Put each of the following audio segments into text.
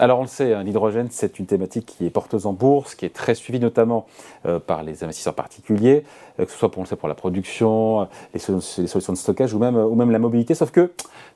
Alors on le sait, hein, l'hydrogène c'est une thématique qui est porteuse en bourse, qui est très suivie notamment euh, par les investisseurs particuliers, euh, que ce soit pour, la production, les, solutions de stockage ou même, ou même la mobilité. Sauf que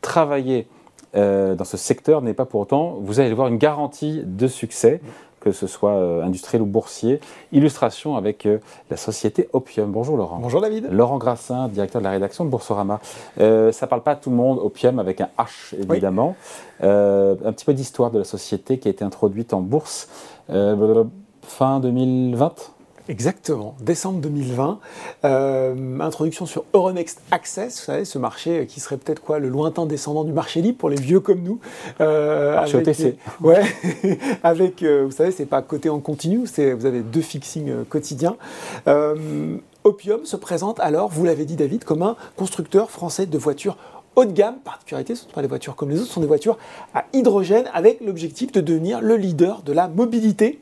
travailler dans ce secteur n'est pas pour autant, vous allez voir, une garantie de succès que ce soit euh, industriel ou boursier. Illustration avec euh, la société Opium. Bonjour Laurent. Bonjour David. Laurent Grassin, directeur de la rédaction de Boursorama. Euh, ça ne parle pas à tout le monde, Opium avec un H évidemment. un petit peu d'histoire de la société qui a été introduite en bourse fin 2020 Exactement, décembre 2020. Euh, introduction sur Euronext Access, vous savez, ce marché qui serait peut-être quoi le lointain descendant du marché libre pour les vieux comme nous. Euh, marché avec, OTC. Ouais, avec, euh, vous savez, c'est pas côté en continu, c'est vous avez deux fixings euh, quotidiens. Opium se présente alors, vous l'avez dit David, comme un constructeur français de voitures haut de gamme. Particularité, ce ne sont pas des voitures comme les autres, ce sont des voitures à hydrogène avec l'objectif de devenir le leader de la mobilité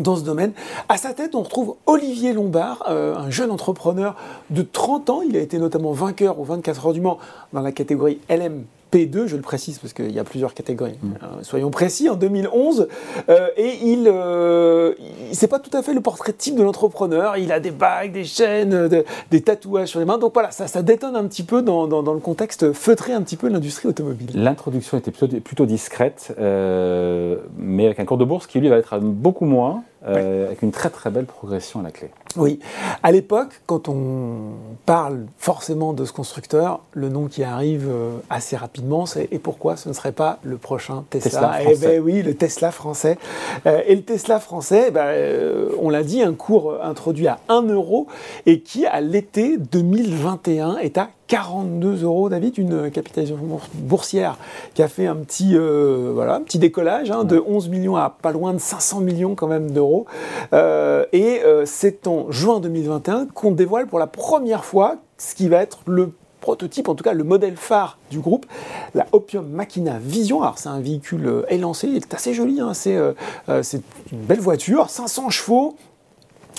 dans ce domaine. À sa tête, on retrouve Olivier Lombard, euh, un jeune entrepreneur de 30 ans. Il a été notamment vainqueur aux 24 heures du Mans dans la catégorie LM P2, je le précise parce qu'il y a plusieurs catégories, mm. euh, soyons précis, en 2011. Euh, et il, euh, c'est pas tout à fait le portrait type de l'entrepreneur. Il a des bagues, des chaînes, des tatouages sur les mains. Donc voilà, ça, ça détonne un petit peu dans, dans, le contexte feutré un petit peu de l'industrie automobile. L'introduction était plutôt, plutôt discrète, mais avec un cours de bourse qui lui va être beaucoup moins. Avec une très très belle progression à la clé. Oui, à l'époque, quand on parle forcément de ce constructeur, le nom qui arrive assez rapidement c'est et pourquoi ce ne serait pas le prochain Tesla, Eh ben oui, le Tesla français. Euh, et le Tesla français, ben, euh, on l'a dit, un cours introduit à 1 euro et qui, à l'été 2021, est à 42 euros, David, une capitalisation boursière qui a fait un petit, euh, voilà, un petit décollage hein, de 11 millions à pas loin de 500 millions quand même d'euros. et c'est en juin 2021 qu'on dévoile pour la première fois ce qui va être le prototype, en tout cas le modèle phare du groupe, la Opium Machina Vision. Alors c'est un véhicule euh, élancé, il est assez joli, hein. euh, euh, c'est une belle voiture, 500 chevaux,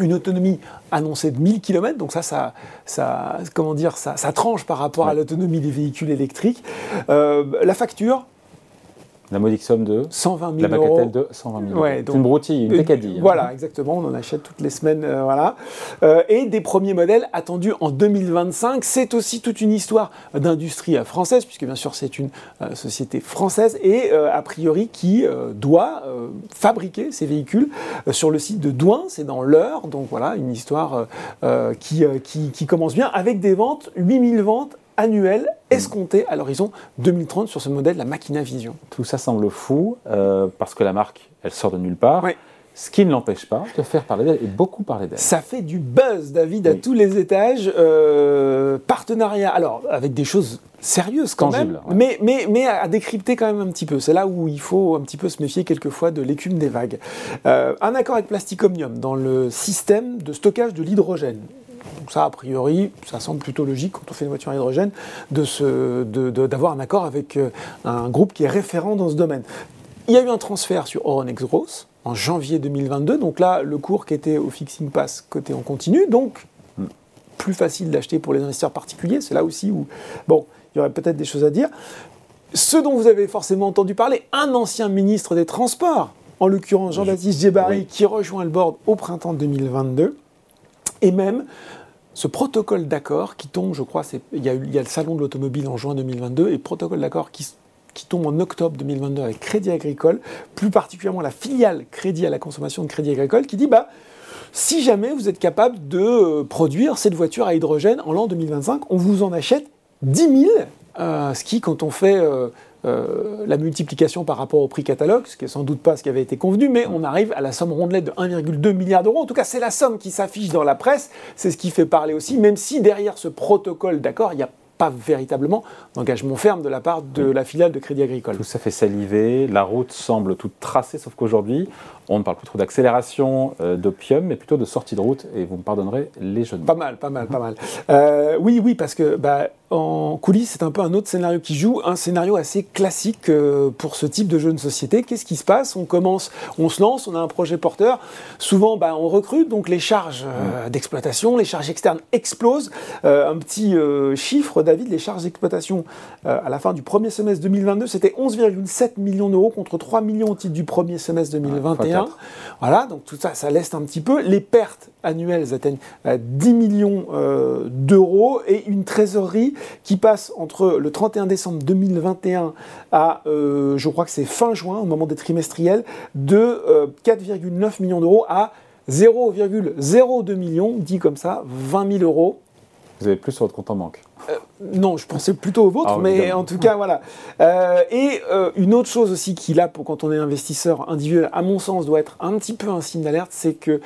une autonomie annoncée de 1000 km, donc ça, ça, ça comment dire, ça, ça tranche par rapport à l'autonomie des véhicules électriques. la facture, la modique somme de 120 000 la euros. de 120 000 ouais, une broutille, une pécadille. Hein. Voilà, exactement. On en achète toutes les semaines. Euh, voilà. Euh, et des premiers modèles attendus en 2025. C'est aussi toute une histoire d'industrie française, puisque bien sûr c'est une euh, société française et a priori qui doit fabriquer ces véhicules sur le site de Douin, c'est dans l'heure. Donc voilà, une histoire qui, qui, qui commence bien avec des ventes, 8000 ventes annuel escompté à l'horizon 2030 sur ce modèle, la Machina Vision. Tout ça semble fou euh, parce que la marque, elle sort de nulle part. Ce qui ne l'empêche pas de faire parler d'elle et beaucoup parler d'elle. Ça fait du buzz, David, à tous les étages. Euh, partenariat, alors avec des choses sérieuses quand même, mais, mais, mais à décrypter quand même un petit peu. C'est là où il faut un petit peu se méfier quelquefois de l'écume des vagues. Euh, un accord avec Plastic Omnium dans le système de stockage de l'hydrogène. Donc ça, a priori, ça semble plutôt logique quand on fait une voiture à hydrogène d'avoir un accord avec euh, un groupe qui est référent dans ce domaine. Il y a eu un transfert sur Euronext Growth en janvier 2022. Donc là, le cours qui était au fixing pass côté en continu, donc plus facile d'acheter pour les investisseurs particuliers. C'est là aussi où, bon, il y aurait peut-être des choses à dire. Ce dont vous avez forcément entendu parler, un ancien ministre des Transports, en l'occurrence Jean-Baptiste Djebari, qui rejoint le board au printemps 2022, et même ce protocole d'accord qui tombe, je crois, il y, a, le salon de l'automobile en juin 2022 et protocole d'accord qui, qui tombe en octobre 2022 avec Crédit Agricole, plus particulièrement la filiale Crédit à la consommation de Crédit Agricole, qui dit bah si jamais vous êtes capable de euh, produire cette voiture à hydrogène en l'an 2025, on vous en achète 10 000, euh, ce qui, quand on fait euh, euh, la multiplication par rapport au prix catalogue, ce qui est sans doute pas ce qui avait été convenu, mais on arrive à la somme rondelette de 1,2 milliard d'euros. En tout cas, c'est la somme qui s'affiche dans la presse, c'est ce qui fait parler aussi, même si derrière ce protocole d'accord, il n'y a pas véritablement d'engagement ferme de la part de la filiale de Crédit Agricole. Tout ça fait saliver, la route semble toute tracée, sauf qu'aujourd'hui, on ne parle plus trop d'accélération euh, d'opium, mais plutôt de sortie de route, et vous me pardonnerez les jeunes. Pas mal, pas mal, pas mal. Euh, oui, oui, parce que bah, en coulisses, c'est un peu un autre scénario qui joue, un scénario assez classique euh, pour ce type de jeune société. Qu'est-ce qui se passe? On commence, on se lance, on a un projet porteur. Souvent, bah, on recrute, donc les charges euh, d'exploitation, les charges externes explosent. Euh, un petit chiffre, David, les charges d'exploitation à la fin du premier semestre 2022, c'était 11,7 millions d'euros contre 3 millions au titre du premier semestre 2021. voilà, donc tout ça, ça laisse un petit peu. Les pertes annuelles atteignent 10 millions d'euros et une trésorerie qui passe entre le 31 décembre 2021 à, euh, je crois que c'est fin juin, au moment des trimestriels, de 4,9 euh, millions d'euros à 0,02 millions, dit comme ça, 20 000 euros. Vous avez plus sur votre compte en banque euh, non, je pensais plutôt au vôtre, ah, mais en tout cas, voilà. Euh, et euh, une autre chose aussi qui, là, pour quand on est investisseur individuel, à mon sens, doit être un petit peu un signe d'alerte, c'est que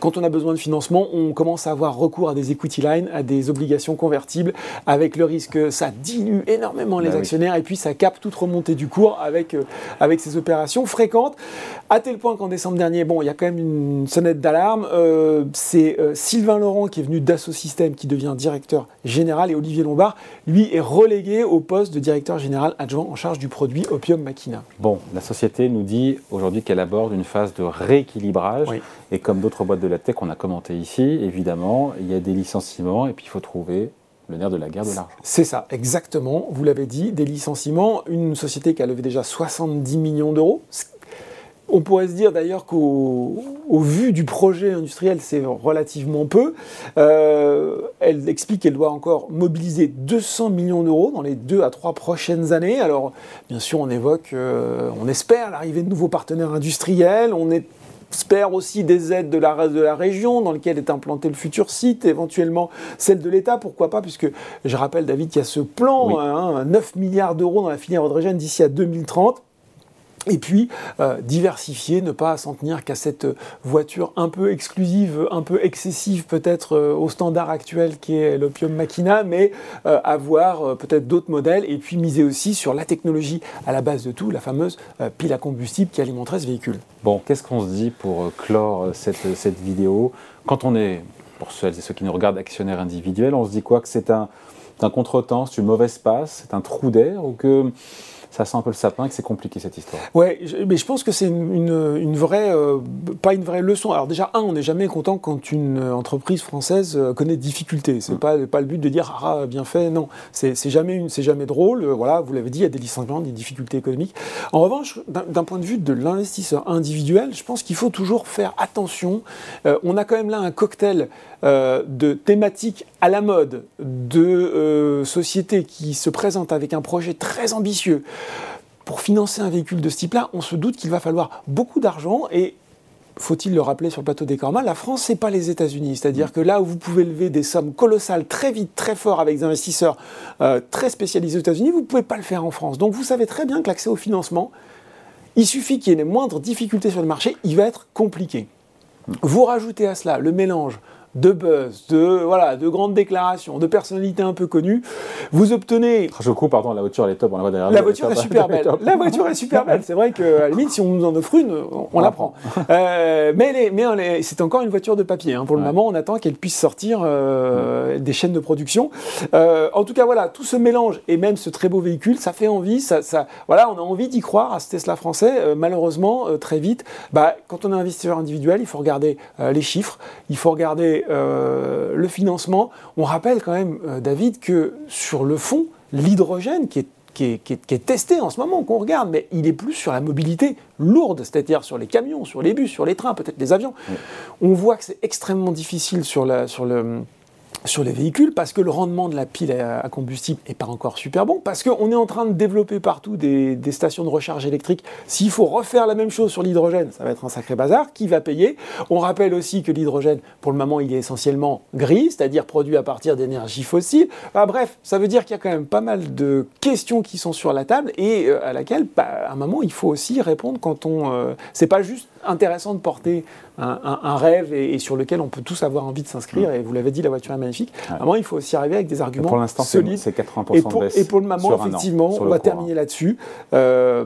quand on a besoin de financement, on commence à avoir recours à des equity lines, à des obligations convertibles, avec le risque que ça dilue énormément les bah actionnaires et puis ça capte toute remontée du cours avec, avec ces opérations fréquentes, à tel point qu'en décembre dernier, bon, il y a quand même une sonnette d'alarme. c'est Sylvain Laurent qui est venu d'Asso System, qui devient directeur général, et Olivier Lombard lui, est relégué au poste de directeur général adjoint en charge du produit Opium Machina. Bon, la société nous dit aujourd'hui qu'elle aborde une phase de rééquilibrage. Et comme d'autres boîtes de la tech qu'on a commenté ici, évidemment, il y a des licenciements et puis il faut trouver le nerf de la guerre de l'argent. C'est ça, exactement. Vous l'avez dit, des licenciements. Une société qui a levé déjà 70 millions d'euros, on pourrait se dire d'ailleurs qu'au vu du projet industriel, c'est relativement peu. Euh, elle explique qu'elle doit encore mobiliser 200 millions d'euros dans les deux à trois prochaines années. Alors, bien sûr, on évoque, euh, on espère l'arrivée de nouveaux partenaires industriels. On espère aussi des aides de la, de la région dans lequel est implanté le futur site, éventuellement celle de l'État, pourquoi pas, puisque je rappelle, David, qu'il y a ce plan, 9 hein, milliards d'euros dans la filière hydrogène d'ici à 2030. Et puis, euh, diversifier, ne pas s'en tenir qu'à cette voiture un peu exclusive, un peu excessive peut-être euh, au standard actuel qui est l'Opium Machina, mais euh, avoir peut-être d'autres modèles et puis miser aussi sur la technologie à la base de tout, la fameuse pile à combustible qui alimenterait ce véhicule. Bon, qu'est-ce qu'on se dit pour clore cette, cette vidéo? Quand on est, pour celles et ceux qui nous regardent, actionnaire individuel, on se dit quoi? Que c'est un, un contretemps, c'est une mauvaise passe, c'est un trou d'air ou que ça sent un peu le sapin et que c'est compliqué cette histoire. Ouais, mais je pense que c'est une, vraie, euh, pas une vraie leçon. Alors déjà, un, on n'est jamais content quand une entreprise française euh, connaît des difficultés. C'est n'est mm. pas, pas le but de dire ah bien fait. Non, c'est jamais c'est jamais drôle. Euh, voilà, vous l'avez dit, il y a des licenciements, des difficultés économiques. En revanche, d'un point de vue de l'investisseur individuel, je pense qu'il faut toujours faire attention. on a quand même là un cocktail de thématiques à la mode, de sociétés qui se présentent avec un projet très ambitieux pour financer un véhicule de ce type-là, on se doute qu'il va falloir beaucoup d'argent et faut-il le rappeler sur le plateau des Cormas, la France, c'est pas les États-Unis. C'est-à-dire que là où vous pouvez lever des sommes colossales très vite, très fort avec des investisseurs euh, très spécialisés aux États-Unis, vous ne pouvez pas le faire en France. Donc vous savez très bien que l'accès au financement, il suffit qu'il y ait les moindres difficultés sur le marché, il va être compliqué. Vous rajoutez à cela le mélange de buzz, de, voilà, de grandes déclarations, de personnalités un peu connues. Vous obtenez. Je coupe, pardon, la voiture, elle est top, on la voit derrière La voiture est super belle. La voiture est super belle. C'est vrai qu'à la limite, si on nous en offre une, on, la prend. Euh, mais mais c'est encore une voiture de papier. Hein. Pour le moment, on attend qu'elle puisse sortir euh, des chaînes de production. Euh, en tout cas, voilà, tout ce mélange et même ce très beau véhicule, ça fait envie. Ça, ça voilà, on a envie d'y croire à ce Tesla français. malheureusement, très vite, bah, quand on est investisseur individuel, il faut regarder les chiffres, il faut regarder euh, le financement. On rappelle quand même, euh, David, que sur le fond, l'hydrogène qui est qui est, testé en ce moment, qu'on regarde, mais il est plus sur la mobilité lourde, c'est-à-dire sur les camions, sur les bus, sur les trains, peut-être les avions. On voit que c'est extrêmement difficile sur, la, sur le, sur les véhicules parce que le rendement de la pile à combustible n'est pas encore super bon, parce qu'on est en train de développer partout des, stations de recharge électrique. S'il faut refaire la même chose sur l'hydrogène, ça va être un sacré bazar. Qui va payer On rappelle aussi que l'hydrogène, pour le moment, il est essentiellement gris, c'est-à-dire produit à partir d'énergie fossile. bref, ça veut dire qu'il y a quand même pas mal de questions qui sont sur la table et euh, à laquelle, bah, à un moment, il faut aussi répondre quand on. Euh, c'est pas juste intéressant de porter un, rêve et, sur lequel on peut tous avoir envie de s'inscrire. Et vous l'avez dit, la voiture américaine magnifique. Ouais. il faut aussi arriver avec des arguments pour l'instant, solides. C'est 80% et pour, de baisse Et pour le moment, effectivement, on va terminer là-dessus. Euh,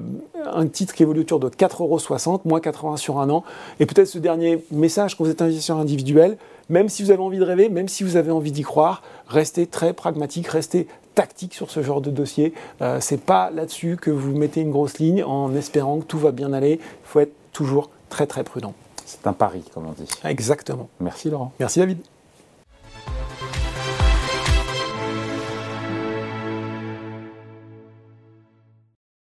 un titre qui évolue autour de 4,60 euros, moins 80 sur un an. Et peut-être ce dernier message quand vous êtes investisseur individuel, même si vous avez envie de rêver, même si vous avez envie d'y croire, restez très pragmatique, restez tactique sur ce genre de dossier. Euh, c'est pas là-dessus que vous mettez une grosse ligne en espérant que tout va bien aller. Il faut être toujours très très prudent. C'est un pari, comme on dit. Exactement. Merci Laurent. Merci David.